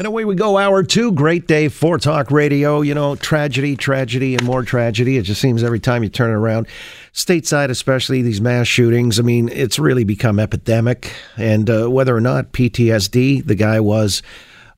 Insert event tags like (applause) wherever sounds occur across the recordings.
And away we go, hour two. Great day for talk radio. You know, tragedy, tragedy, and more tragedy. It just seems every time you turn around, stateside, especially these mass shootings. I mean, it's really become epidemic. And uh, whether or not PTSD, the guy was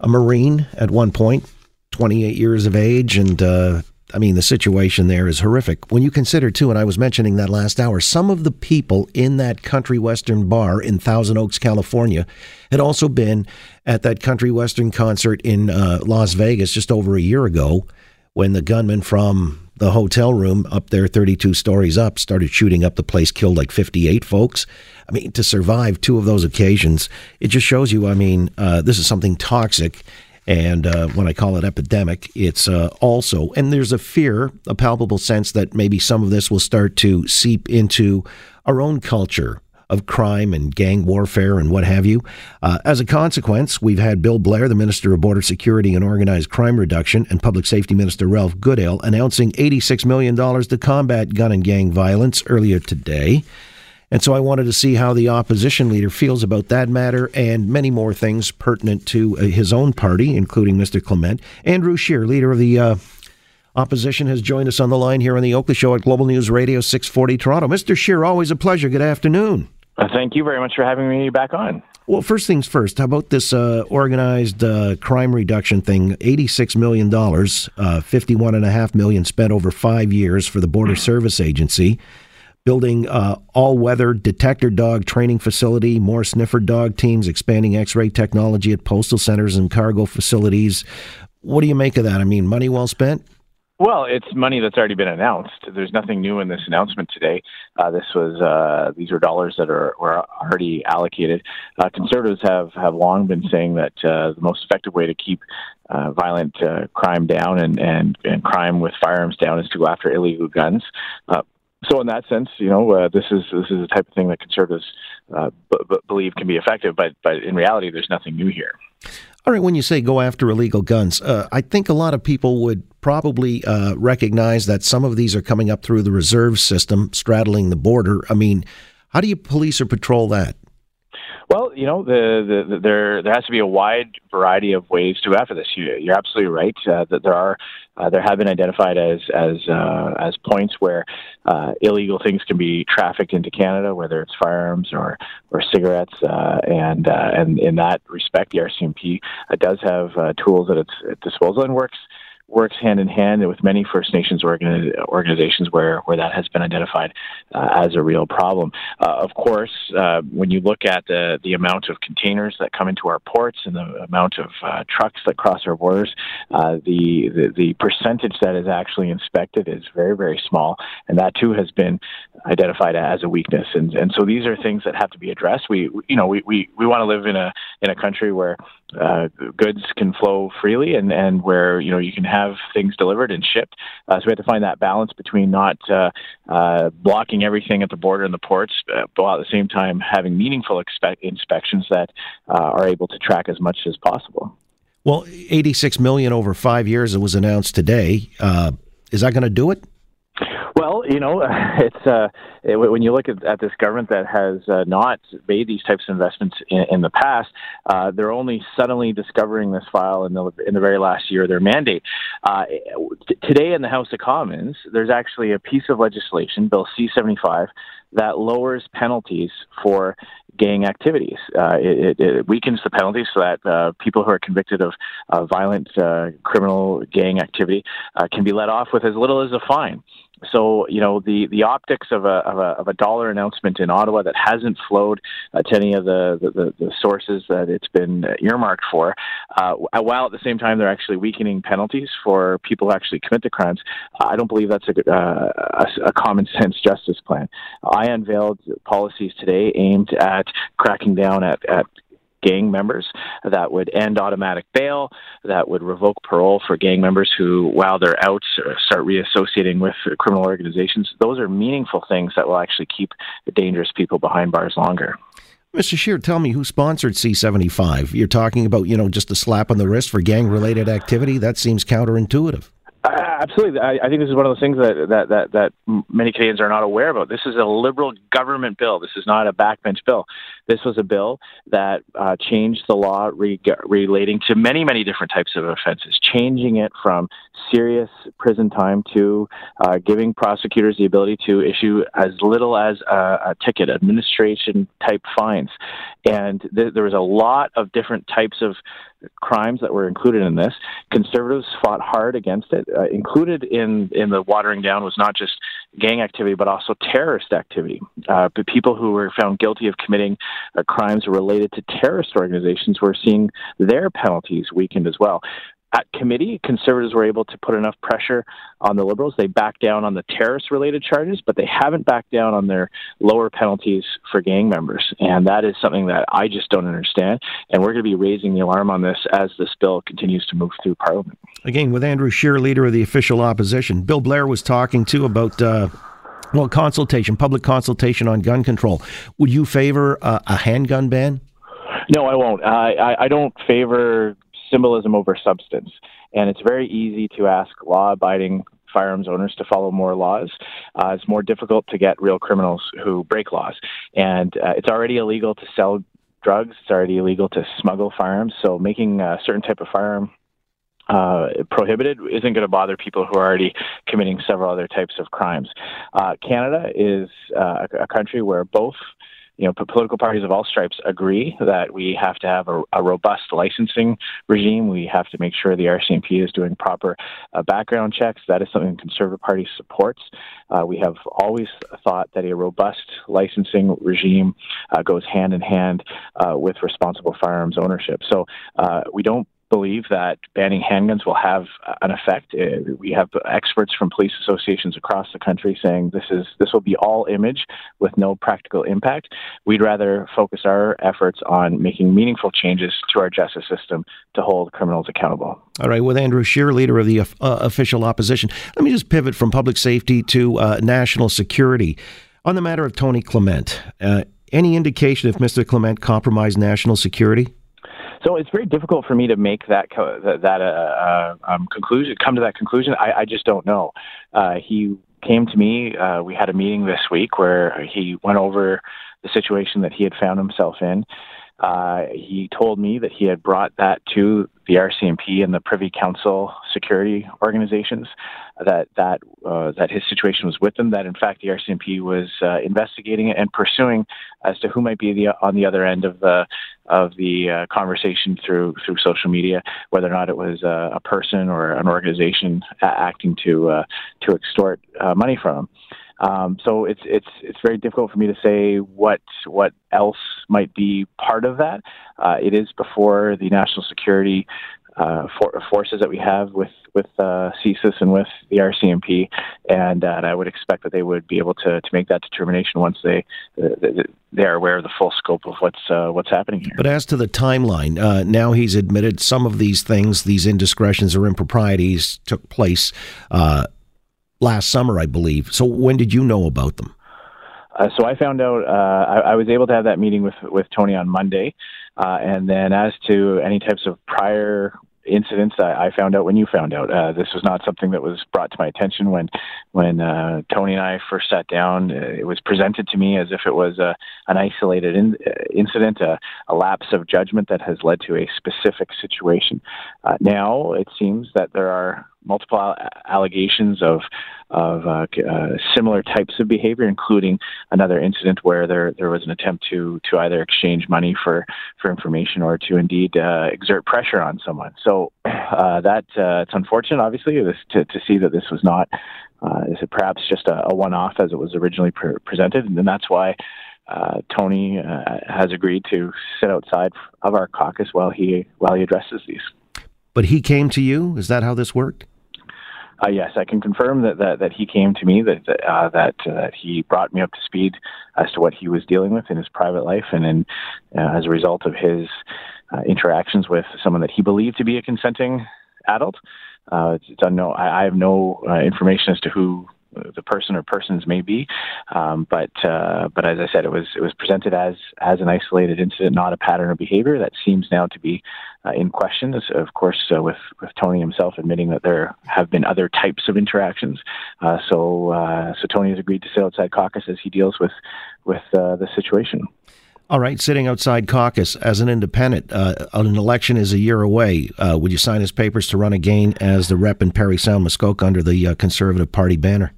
a Marine at one point, 28 years of age, and uh, I mean, the situation there is horrific. When you consider, too, and I was mentioning that last hour, some of the people in that country western bar in Thousand Oaks, California, had also been at that country western concert in uh, Las Vegas just over a year ago when the gunman from the hotel room up there, 32 stories up, started shooting up the place, killed like 58 folks. I mean, to survive two of those occasions, it just shows you, I mean, uh, this is something toxic and uh, when I call it epidemic, it's uh, also, and there's a fear, a palpable sense that maybe some of this will start to seep into our own culture of crime and gang warfare and what have you. Uh, as a consequence, we've had Bill Blair, the Minister of Border Security and Organized Crime Reduction, and Public Safety Minister Ralph Goodale announcing $86 million to combat gun and gang violence earlier today. And so I wanted to see how the opposition leader feels about that matter and many more things pertinent to uh, his own party, including Mr. Clement. Andrew Scheer, leader of the uh, opposition, has joined us on the line here on the Oakley Show at Global News Radio 640 Toronto. Mr. Scheer, always a pleasure. Good afternoon. Uh, thank you very much for having me back on. Well, first things first, how about this uh, organized uh, crime reduction thing? $86 million, uh, 51.5 million spent over five years for the Border Service Agency building uh, all-weather detector dog training facility, more sniffer dog teams, expanding X-ray technology at postal centers and cargo facilities. What do you make of that? I mean, money well spent. Well, it's money that's already been announced. There's nothing new in this announcement today. Uh, this was uh, these are dollars that are were already allocated. Uh, conservatives have have long been saying that uh, the most effective way to keep uh, violent crime down and, and and crime with firearms down is to go after illegal guns so in that sense, you know, uh, this is this is the type of thing that conservatives uh, b- b- believe can be effective, but but in reality, there's nothing new here. All right, when you say go after illegal guns, uh, I think a lot of people would probably uh, recognize that some of these are coming up through the reserve system, straddling the border. I mean, how do you police or patrol that? Well, you know, the, the, the, there there has to be a wide variety of ways to go after this. You, are absolutely right uh, that there are uh, there have been identified as as uh, as points where uh, illegal things can be trafficked into Canada, whether it's firearms or or cigarettes, uh, and uh, and in that respect, the RCMP does have tools at its disposal and works works hand in hand with many First Nations organi- organizations where, where that has been identified uh, as a real problem. Uh, of course, uh, when you look at the, the amount of containers that come into our ports and the amount of uh, trucks that cross our borders, uh, the, the, the percentage that is actually inspected is very, very small. And that too has been identified as a weakness. And, and so these are things that have to be addressed. We, you know, we, we, we want to live in a, in a country where uh, goods can flow freely and, and where you know you can have things delivered and shipped. Uh, so we have to find that balance between not uh, uh, blocking everything at the border and the ports, uh, while at the same time having meaningful expe- inspections that uh, are able to track as much as possible. Well, 86 million over five years. It was announced today. Uh, is that going to do it? Well, you know, (laughs) it's uh, it, when you look at, at, this government that has uh, not made these types of investments in, in the past, uh, they're only suddenly discovering this file in the in the very last year of their mandate. Uh, t- today in the House of Commons, there's actually a piece of legislation, Bill C-75, that lowers penalties for gang activities. Uh, it, it, weakens the penalties so that uh, people who are convicted of uh, violent criminal gang activity can be let off with as little as a fine so you know the the optics of a of a, of a dollar announcement in Ottawa that hasn't flowed uh, to any of the, the, the sources that it's been earmarked for, uh, while at the same time they're actually weakening penalties for people who actually commit the crimes. I don't believe that's a, uh, a, a common sense justice plan. Unveiled policies today aimed at cracking down at, at gang members, that would end automatic bail, that would revoke parole for gang members who, while they're out, start reassociating with criminal organizations. Those are meaningful things that will actually keep the dangerous people behind bars longer. Mr. Scheer, tell me who sponsored C75? You're talking about, you know, just a slap on the wrist for gang related activity? That seems counterintuitive. Absolutely. I, I, think this is one of those things that, that, that, that many Canadians are not aware about. This is a Liberal government bill. This is not a backbench bill. This was a bill that uh, changed the law re- relating to many, many different types of offenses, changing it from serious prison time to uh, giving prosecutors the ability to issue as little as a, a ticket, administration type fines. And th- there was a lot of different types of crimes that were included in this. Conservatives fought hard against it. Uh, included in, in the watering down was not just gang activity, but also terrorist activity. Uh, people who were found guilty of committing uh, crimes related to terrorist organizations were seeing their penalties weakened as well at committee, conservatives were able to put enough pressure on the liberals. They backed down on the terrorist related charges, but they haven't backed down on their lower penalties for gang members. And that is something that I just don't understand. And we're going to be raising the alarm on this as this bill continues to move through Parliament. Again, with Andrew Scheer, leader of the official opposition, Bill Blair was talking too about. Uh, well, consultation, public consultation on gun control. Would you favor uh, a handgun ban? No, I won't. I, I, I don't favor symbolism over substance. And it's very easy to ask law abiding firearms owners to follow more laws. Uh, it's more difficult to get real criminals who break laws. And uh, it's already illegal to sell drugs, it's already illegal to smuggle firearms. So making a certain type of firearm uh, prohibited isn't going to bother people who are already committing several other types of crimes. Uh, Canada is uh, a country where both you know, political parties of all stripes agree that we have to have a, a robust licensing regime. We have to make sure the RCMP is doing proper uh, background checks. That is something the Conservative Party supports. Uh, we have always thought that a robust licensing regime uh, goes hand in hand uh, with responsible firearms ownership. So uh, we don't believe that banning handguns will have an effect. Uh, we have experts from police associations across the country saying this is this will be all image with no practical impact. We'd rather focus our efforts on making meaningful changes to our justice system to hold criminals accountable. All right, with Andrew Scheer, leader of the uh, official opposition, let me just pivot from public safety to uh, national security. On the matter of Tony Clement, uh, any indication if Mr. Clement compromised national security? So it's very difficult for me to make that co- that uh, uh, um, conclusion, come to that conclusion. I, I just don't know. Uh, he came to me. Uh, we had a meeting this week where he went over the situation that he had found himself in. Uh, he told me that he had brought that to the RCMP and the Privy Council security organizations. That that uh, that his situation was with them. That in fact the RCMP was uh, investigating it and pursuing as to who might be the on the other end of the of the uh, conversation through through social media, whether or not it was uh, a person or an organization acting to uh, to extort money from him. Um, so it's it's it's very difficult for me to say what what else might be part of that. Uh, it is before the national security uh, for, forces that we have with with uh, CSIS and with the RCMP, and, uh, and, I would expect that they would be able to, to make that determination once they they are aware of the full scope of what's uh, what's happening here. But as to the timeline, uh, now he's admitted some of these things, these indiscretions or improprieties took place uh, last summer, I believe. So when did you know about them? Uh, so I found out. Uh, I, I, was able to have that meeting with with Tony on Monday, uh, and then as to any types of prior incidents, I, I found out when you found out. Uh, this was not something that was brought to my attention when when uh, Tony and I first sat down. Uh, it was presented to me as if it was a, an isolated in, incident, a, a, lapse of judgment that has led to a specific situation. now it seems that there are multiple allegations of of uh, uh, similar types of behavior, including another incident where there there was an attempt to to either exchange money for for information or to indeed uh, exert pressure on someone. So uh, that uh, it's unfortunate, obviously, to to see that this was not uh, is it perhaps just a, a one off as it was originally pre- presented, and that's why. Tony has agreed to sit outside of our caucus while he while he addresses these. But he came to you. Is that how this worked? Uh, yes, I can confirm that, that, that he came to me, that that, uh, that, uh, he brought me up to speed as to what he was dealing with in his private life, and in, uh, as a result of his uh, interactions with someone that he believed to be a consenting adult. Uh, it's, it's unknown. I, I have no information as to who the person or persons may be. Um, but uh, but as I said, it was it was presented as as an isolated incident, not a pattern of behavior that seems now to be uh, in question. Of course, uh, with with Tony himself admitting that there have been other types of interactions. Uh, so uh, so Tony has agreed to sit outside caucus as he deals with with uh, the situation. All right, sitting outside caucus as an independent, an election is a year away. Would you sign his papers to run again as the rep in Parry Sound Muskoka under the Conservative Party banner?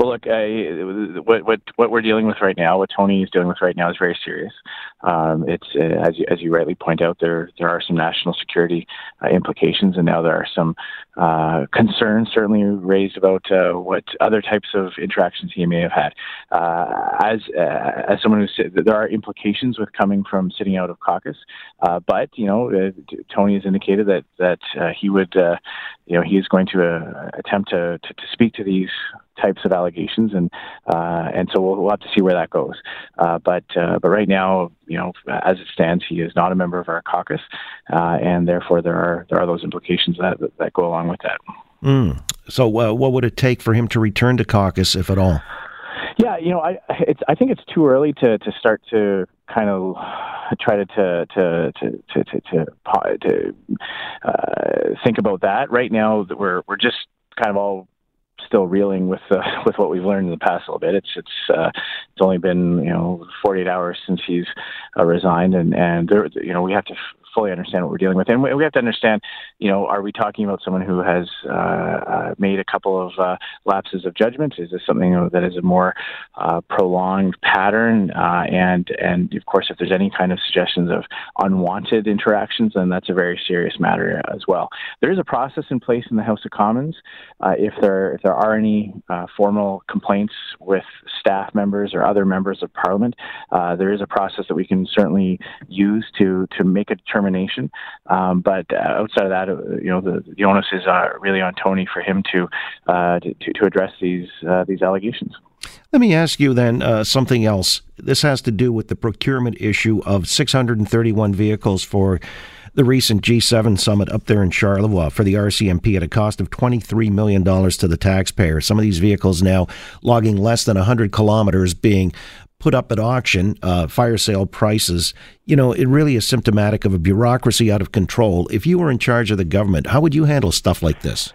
Well, look, I, what what what we're dealing with right now, what Tony is dealing with right now, is very serious. Um, it's uh, as you as you rightly point out, there there are some national security uh, implications, and now there are some uh, concerns certainly raised about uh, what other types of interactions he may have had. Uh, as uh, as someone who said there are implications with coming from sitting out of caucus, but you know, Tony has indicated that that he would, you know, he is going to attempt to, to to speak to these types of allegations, and uh, and so we'll, we'll, have to see where that goes. Uh, but uh, but right now, you know, as it stands, he is not a member of our caucus, uh, and therefore there are there are those implications that that go along with that. Mm. So, uh, what would it take for him to return to caucus, if at all? Yeah, you know, I it's I think it's too early to to start to kind of try to to to to to to, to, to uh, think about that. Right now, we're we're just kind of all still reeling with uh, (laughs) with what we've learned in the past a little bit. It's it's uh, it's only been you know 48 hours since he's uh, resigned, and and there, you know we have to fully understand what we're dealing with. And we have to understand, you know, are we talking about someone who has uh, uh, made a couple of uh, lapses of judgment? Is this something that is a more uh, prolonged pattern? Uh, and and of course, if there's any kind of suggestions of unwanted interactions, then that's a very serious matter as well. There is a process in place in the House of Commons. Uh, if there if there are any formal complaints with staff members or other members of Parliament, there is a process that we can certainly use to to make a determination determination. Um, but uh, outside of that, uh, you know, the, the onus is uh, really on Tony for him to uh, to, to address these uh, these allegations. Let me ask you then something else. This has to do with the procurement issue of 631 vehicles for the recent G7 summit up there in Charlevoix for the RCMP at a cost of $23 million to the taxpayer. Some of these vehicles now logging less than 100 kilometers being put up at auction, uh, fire sale prices, you know, it really is symptomatic of a bureaucracy out of control. If you were in charge of the government, how would you handle stuff like this?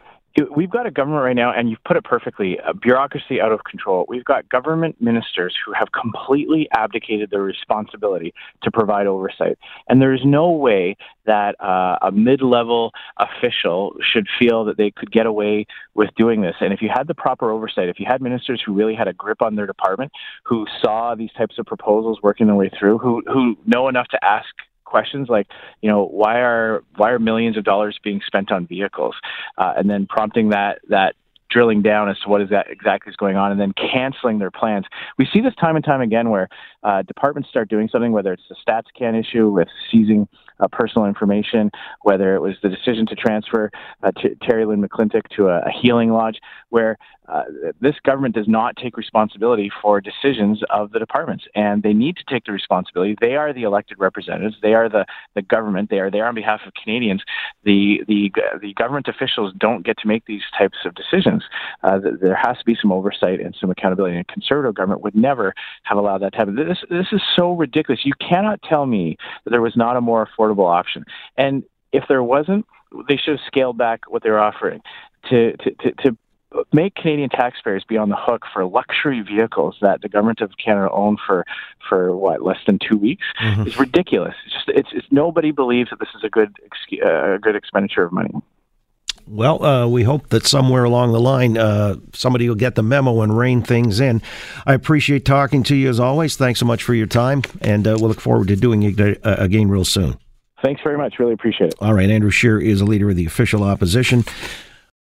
We've got a government right now, and you've put it perfectly, a bureaucracy out of control. We've got government ministers who have completely abdicated their responsibility to provide oversight. And there's no way that uh, a mid level official should feel that they could get away with doing this. And if you had the proper oversight, if you had ministers who really had a grip on their department, who saw these types of proposals working their way through, who, who know enough to ask questions like, you know, why are why are millions of dollars being spent on vehicles, uh, and then prompting that that drilling down as to what is that exactly is going on and then canceling their plans. We see this time and time again where uh, departments start doing something, whether it's the StatsCan issue with seizing uh, personal information, whether it was the decision to transfer uh, t- Terri-Lynne McClintic to a, a healing lodge, where uh, this government does not take responsibility for decisions of the departments, and they need to take the responsibility. They are the elected representatives. They are the, the government. They are there on behalf of Canadians. The the the government officials don't get to make these types of decisions. Uh, there has to be some oversight and some accountability. And a conservative government would never have allowed that to happen. This this is so ridiculous. You cannot tell me that there was not a more affordable option. And if there wasn't, they should have scaled back what they were offering to to to, to make Canadian taxpayers be on the hook for luxury vehicles that the government of Canada owned for for what less than two weeks mm-hmm. is ridiculous. It's just it's, it's nobody believes that this is a good uh, a good expenditure of money. Well, uh, we hope that somewhere along the line uh, somebody will get the memo and rein things in. I appreciate talking to you as always. Thanks so much for your time, and uh, we'll look forward to doing it uh, again real soon. Thanks very much. Really appreciate it. All right. Andrew Scheer is a leader of the official opposition.